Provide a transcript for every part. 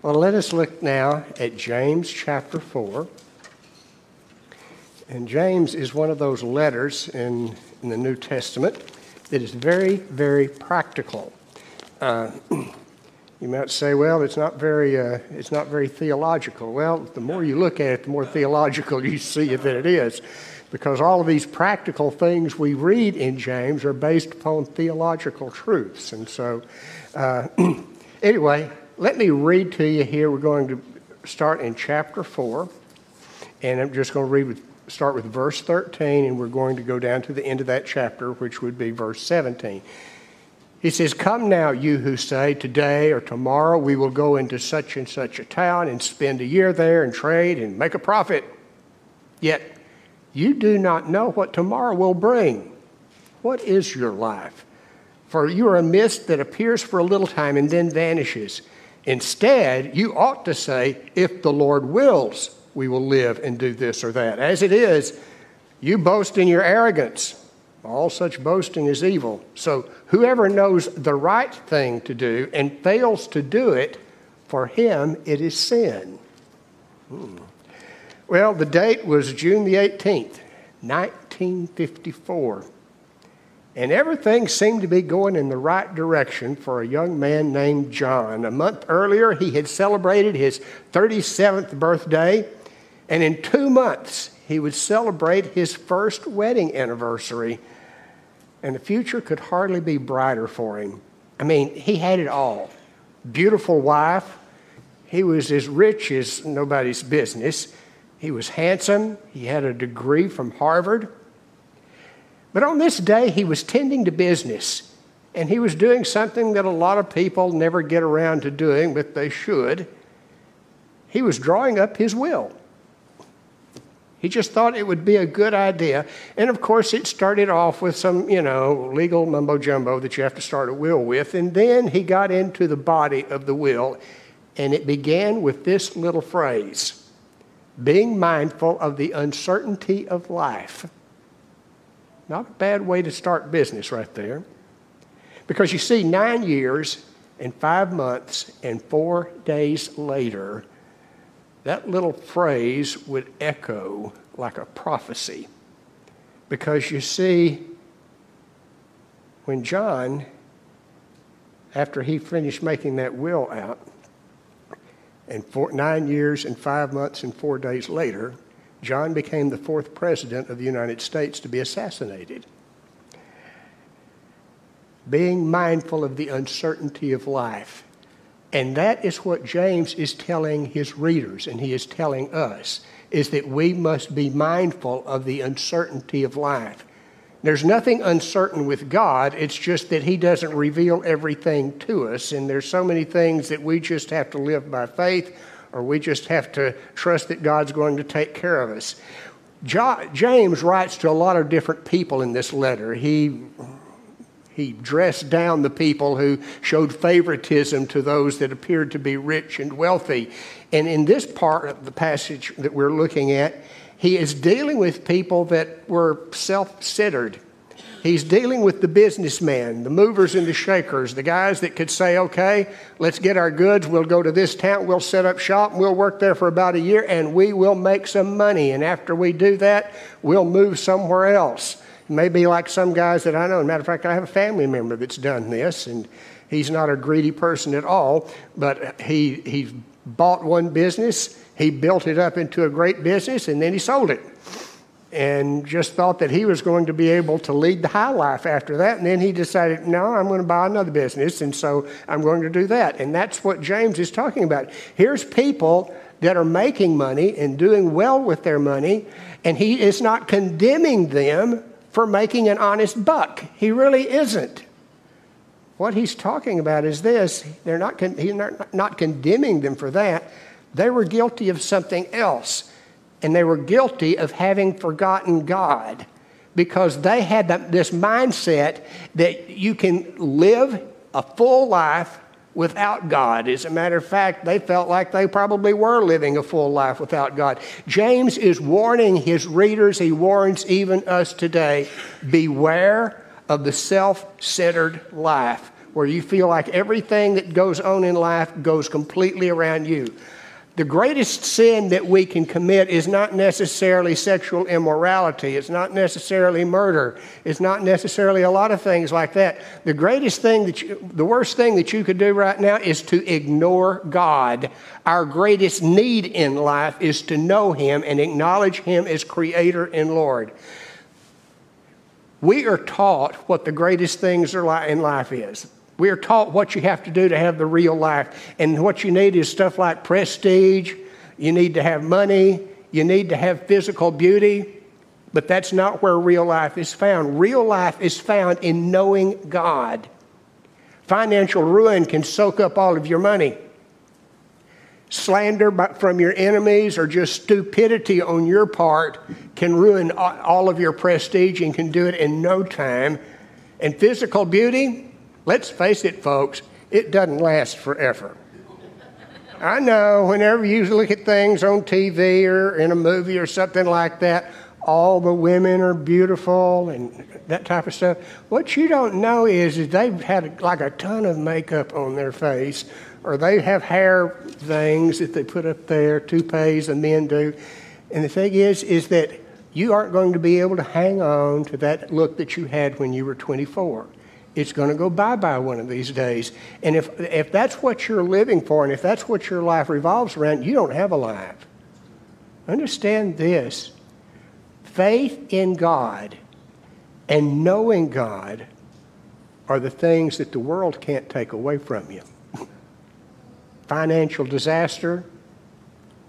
Well, let us look now at James chapter 4. And James is one of those letters in, in the New Testament that is very, very practical. Uh, you might say, well, it's not very, uh, it's not very theological. Well, the more you look at it, the more theological you see that it is, because all of these practical things we read in James are based upon theological truths. And so, uh, anyway, let me read to you here. We're going to start in chapter 4, and I'm just going to read with, start with verse 13, and we're going to go down to the end of that chapter, which would be verse 17. He says, Come now, you who say, Today or tomorrow we will go into such and such a town and spend a year there and trade and make a profit. Yet you do not know what tomorrow will bring. What is your life? For you are a mist that appears for a little time and then vanishes. Instead, you ought to say, if the Lord wills, we will live and do this or that. As it is, you boast in your arrogance. All such boasting is evil. So, whoever knows the right thing to do and fails to do it, for him it is sin. Hmm. Well, the date was June the 18th, 1954 and everything seemed to be going in the right direction for a young man named John. A month earlier, he had celebrated his 37th birthday, and in two months, he would celebrate his first wedding anniversary. And the future could hardly be brighter for him. I mean, he had it all beautiful wife, he was as rich as nobody's business, he was handsome, he had a degree from Harvard. But on this day, he was tending to business, and he was doing something that a lot of people never get around to doing, but they should. He was drawing up his will. He just thought it would be a good idea. And of course, it started off with some, you know, legal mumbo jumbo that you have to start a will with. And then he got into the body of the will, and it began with this little phrase being mindful of the uncertainty of life. Not a bad way to start business right there. Because you see, nine years and five months and four days later, that little phrase would echo like a prophecy. Because you see, when John, after he finished making that will out, and four, nine years and five months and four days later, John became the fourth president of the United States to be assassinated. Being mindful of the uncertainty of life. And that is what James is telling his readers and he is telling us is that we must be mindful of the uncertainty of life. There's nothing uncertain with God. It's just that He doesn't reveal everything to us. And there's so many things that we just have to live by faith or we just have to trust that God's going to take care of us. James writes to a lot of different people in this letter. He, he dressed down the people who showed favoritism to those that appeared to be rich and wealthy. And in this part of the passage that we're looking at, he is dealing with people that were self centered He's dealing with the businessmen, the movers and the shakers, the guys that could say, okay, let's get our goods, we'll go to this town, we'll set up shop, we'll work there for about a year, and we will make some money. And after we do that, we'll move somewhere else. Maybe like some guys that I know. Matter of fact, I have a family member that's done this, and he's not a greedy person at all, but he, he bought one business, he built it up into a great business, and then he sold it and just thought that he was going to be able to lead the high life after that. And then he decided, no, I'm going to buy another business, and so I'm going to do that. And that's what James is talking about. Here's people that are making money and doing well with their money, and he is not condemning them for making an honest buck. He really isn't. What he's talking about is this they're not, he's not, not condemning them for that. They were guilty of something else and they were guilty of having forgotten God because they had this mindset that you can live a full life without God. As a matter of fact, they felt like they probably were living a full life without God. James is warning his readers, he warns even us today beware of the self centered life where you feel like everything that goes on in life goes completely around you. The greatest sin that we can commit is not necessarily sexual immorality. It's not necessarily murder. It's not necessarily a lot of things like that. The greatest thing that you, the worst thing that you could do right now is to ignore God. Our greatest need in life is to know Him and acknowledge Him as Creator and Lord. We are taught what the greatest things in life is. We are taught what you have to do to have the real life. And what you need is stuff like prestige, you need to have money, you need to have physical beauty. But that's not where real life is found. Real life is found in knowing God. Financial ruin can soak up all of your money. Slander from your enemies or just stupidity on your part can ruin all of your prestige and can do it in no time. And physical beauty, Let's face it, folks, it doesn't last forever. I know whenever you look at things on TV or in a movie or something like that, all the women are beautiful and that type of stuff. What you don't know is, is they've had like a ton of makeup on their face, or they have hair things that they put up there, toupees, the men do. And the thing is, is that you aren't going to be able to hang on to that look that you had when you were 24 it's going to go bye bye one of these days. And if, if that's what you're living for and if that's what your life revolves around, you don't have a life. Understand this faith in God and knowing God are the things that the world can't take away from you. Financial disaster,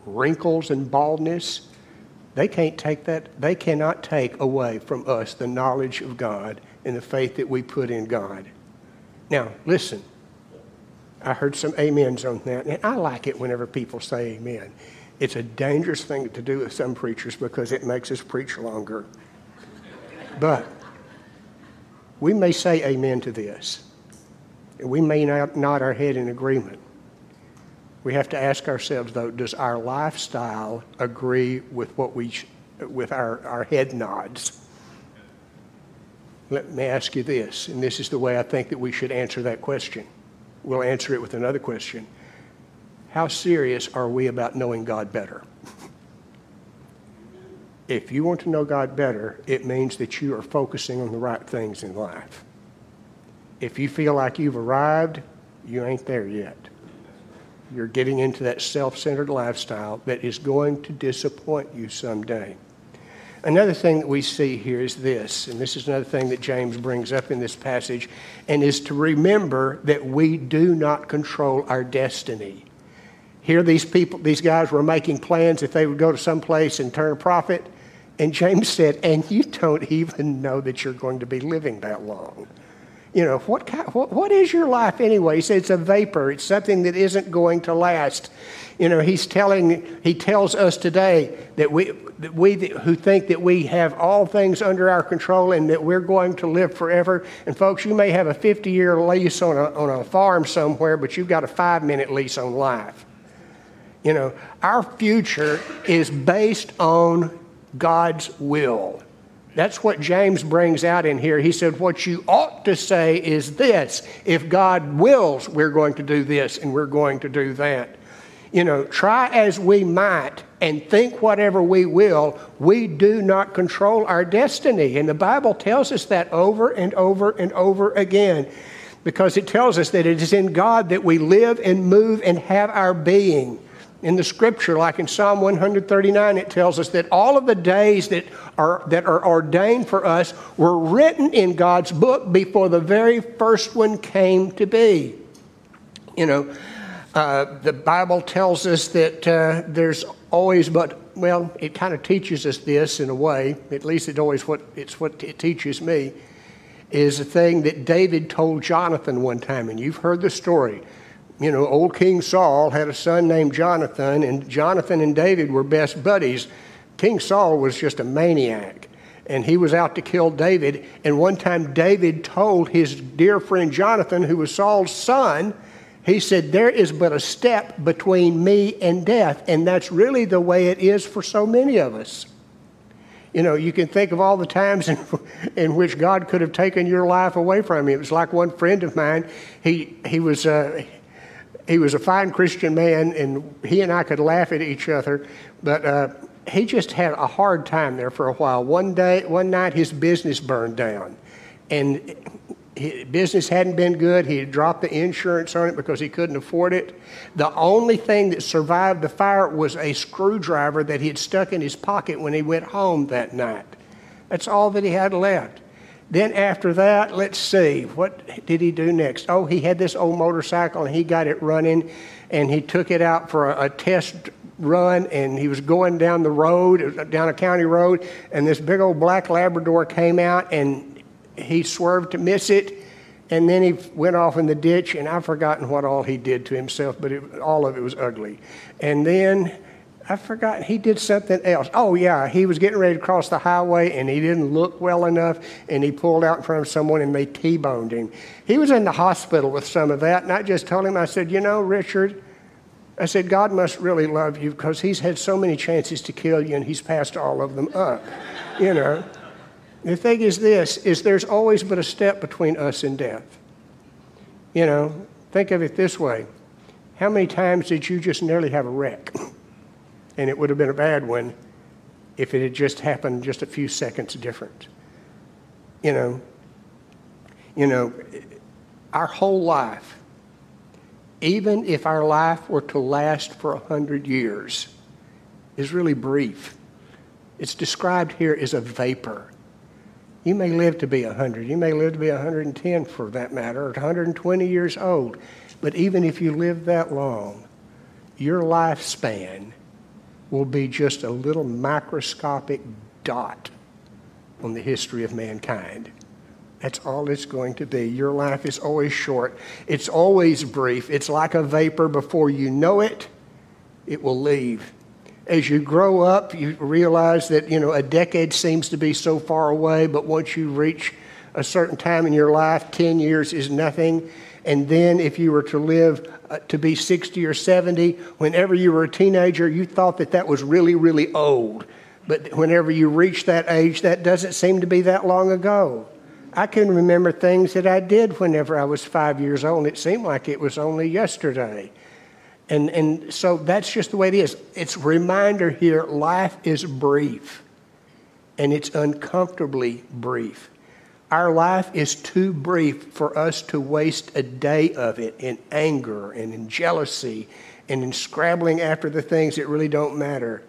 wrinkles and baldness, they can't take that, they cannot take away from us the knowledge of God and the faith that we put in God. Now, listen. I heard some amens on that, and I like it whenever people say amen. It's a dangerous thing to do with some preachers because it makes us preach longer. But we may say amen to this, and we may not nod our head in agreement. We have to ask ourselves, though, does our lifestyle agree with what we, with our, our head nods? Let me ask you this, and this is the way I think that we should answer that question. We'll answer it with another question How serious are we about knowing God better? if you want to know God better, it means that you are focusing on the right things in life. If you feel like you've arrived, you ain't there yet. You're getting into that self centered lifestyle that is going to disappoint you someday. Another thing that we see here is this, and this is another thing that James brings up in this passage, and is to remember that we do not control our destiny. Here, these people, these guys were making plans if they would go to some place and turn a profit. And James said, and you don't even know that you're going to be living that long. You know, what, kind, what, what is your life anyway? He said it's a vapor. It's something that isn't going to last. You know, he's telling, he tells us today that we, that we who think that we have all things under our control and that we're going to live forever. And folks, you may have a 50 year lease on a, on a farm somewhere, but you've got a five minute lease on life. You know, our future is based on God's will. That's what James brings out in here. He said, What you ought to say is this if God wills, we're going to do this and we're going to do that. You know, try as we might and think whatever we will, we do not control our destiny. And the Bible tells us that over and over and over again because it tells us that it is in God that we live and move and have our being in the scripture, like in Psalm 139, it tells us that all of the days that are, that are ordained for us were written in God's book before the very first one came to be. You know, uh, the Bible tells us that uh, there's always but, well, it kind of teaches us this in a way, at least it always what, it's what it teaches me, is a thing that David told Jonathan one time, and you've heard the story you know, old King Saul had a son named Jonathan, and Jonathan and David were best buddies. King Saul was just a maniac, and he was out to kill David. And one time, David told his dear friend Jonathan, who was Saul's son, he said, There is but a step between me and death. And that's really the way it is for so many of us. You know, you can think of all the times in, in which God could have taken your life away from you. It was like one friend of mine. He he was uh, he was a fine Christian man, and he and I could laugh at each other, but. Uh, he just had a hard time there for a while. One day, one night, his business burned down, and his business hadn't been good. He had dropped the insurance on it because he couldn't afford it. The only thing that survived the fire was a screwdriver that he had stuck in his pocket when he went home that night. That's all that he had left. Then after that, let's see, what did he do next? Oh, he had this old motorcycle and he got it running and he took it out for a, a test run and he was going down the road, down a county road, and this big old black Labrador came out and he swerved to miss it. And then he went off in the ditch, and I've forgotten what all he did to himself, but it, all of it was ugly. And then I've forgotten, he did something else. Oh, yeah, he was getting ready to cross the highway, and he didn't look well enough, and he pulled out in front of someone and they T boned him. He was in the hospital with some of that, and I just told him, I said, You know, Richard, I said, God must really love you because he's had so many chances to kill you and he's passed all of them up. you know. The thing is this is there's always but a step between us and death. You know, think of it this way. How many times did you just nearly have a wreck? and it would have been a bad one if it had just happened just a few seconds different. You know, you know, our whole life even if our life were to last for a hundred years, is really brief. It's described here as a vapor. You may live to be 100. You may live to be 110 for that matter, or 120 years old. But even if you live that long, your lifespan will be just a little microscopic dot on the history of mankind. That's all it's going to be. Your life is always short, it's always brief. It's like a vapor before you know it, it will leave. As you grow up, you realize that, you know, a decade seems to be so far away, but once you reach a certain time in your life, 10 years is nothing. And then if you were to live uh, to be 60 or 70, whenever you were a teenager, you thought that that was really, really old. But whenever you reach that age, that doesn't seem to be that long ago. I can remember things that I did whenever I was five years old. It seemed like it was only yesterday. And, and so that's just the way it is. It's reminder here life is brief, and it's uncomfortably brief. Our life is too brief for us to waste a day of it in anger and in jealousy and in scrabbling after the things that really don't matter.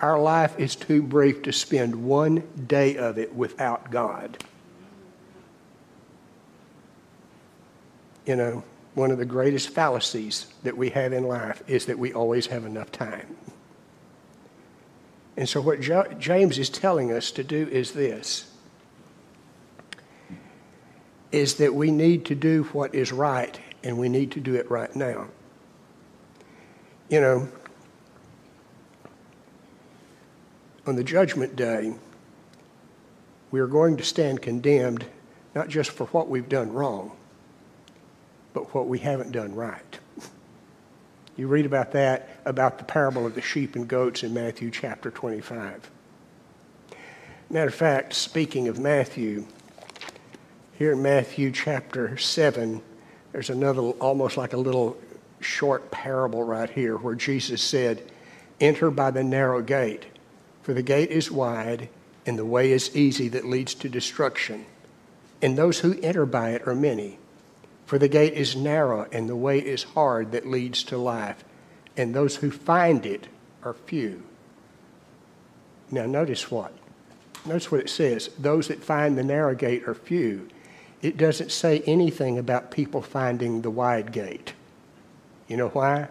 Our life is too brief to spend one day of it without God. you know, one of the greatest fallacies that we have in life is that we always have enough time. And so, what James is telling us to do is this is that we need to do what is right, and we need to do it right now. You know, on the judgment day, we are going to stand condemned not just for what we've done wrong, but what we haven't done right. You read about that, about the parable of the sheep and goats in Matthew chapter 25. Matter of fact, speaking of Matthew, here in Matthew chapter 7, there's another, almost like a little short parable right here where Jesus said, Enter by the narrow gate, for the gate is wide and the way is easy that leads to destruction, and those who enter by it are many. For the gate is narrow and the way is hard that leads to life, and those who find it are few. Now, notice what? Notice what it says. Those that find the narrow gate are few. It doesn't say anything about people finding the wide gate. You know why?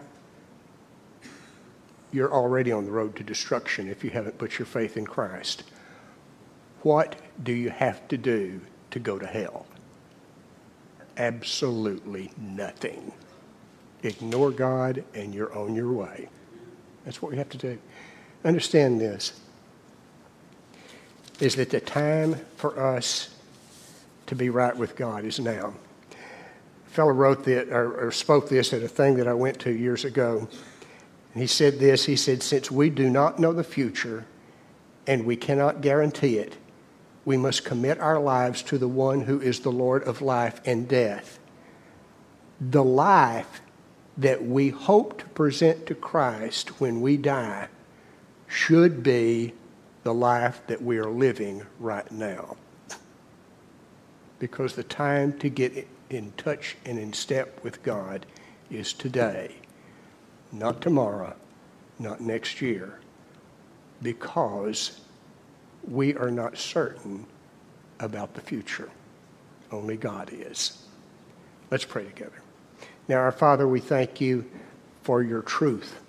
You're already on the road to destruction if you haven't put your faith in Christ. What do you have to do to go to hell? absolutely nothing. Ignore God and you're on your way. That's what we have to do. Understand this is that the time for us to be right with God is now. A fellow wrote that or, or spoke this at a thing that I went to years ago. And he said this he said, Since we do not know the future, and we cannot guarantee it. We must commit our lives to the one who is the Lord of life and death. The life that we hope to present to Christ when we die should be the life that we are living right now. Because the time to get in touch and in step with God is today, not tomorrow, not next year, because we are not certain about the future. Only God is. Let's pray together. Now, our Father, we thank you for your truth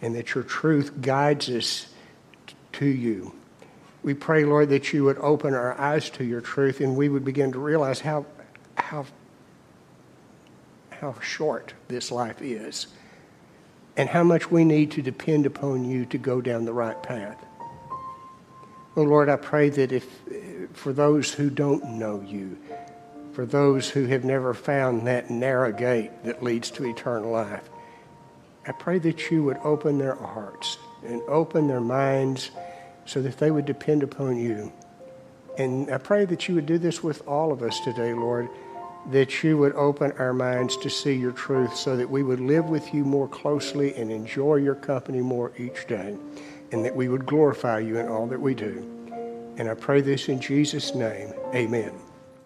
and that your truth guides us to you. We pray, Lord, that you would open our eyes to your truth and we would begin to realize how, how, how short this life is and how much we need to depend upon you to go down the right path. Oh, Lord, I pray that if, for those who don't know you, for those who have never found that narrow gate that leads to eternal life, I pray that you would open their hearts and open their minds so that they would depend upon you. And I pray that you would do this with all of us today, Lord that you would open our minds to see your truth so that we would live with you more closely and enjoy your company more each day, and that we would glorify you in all that we do. And I pray this in Jesus' name. Amen.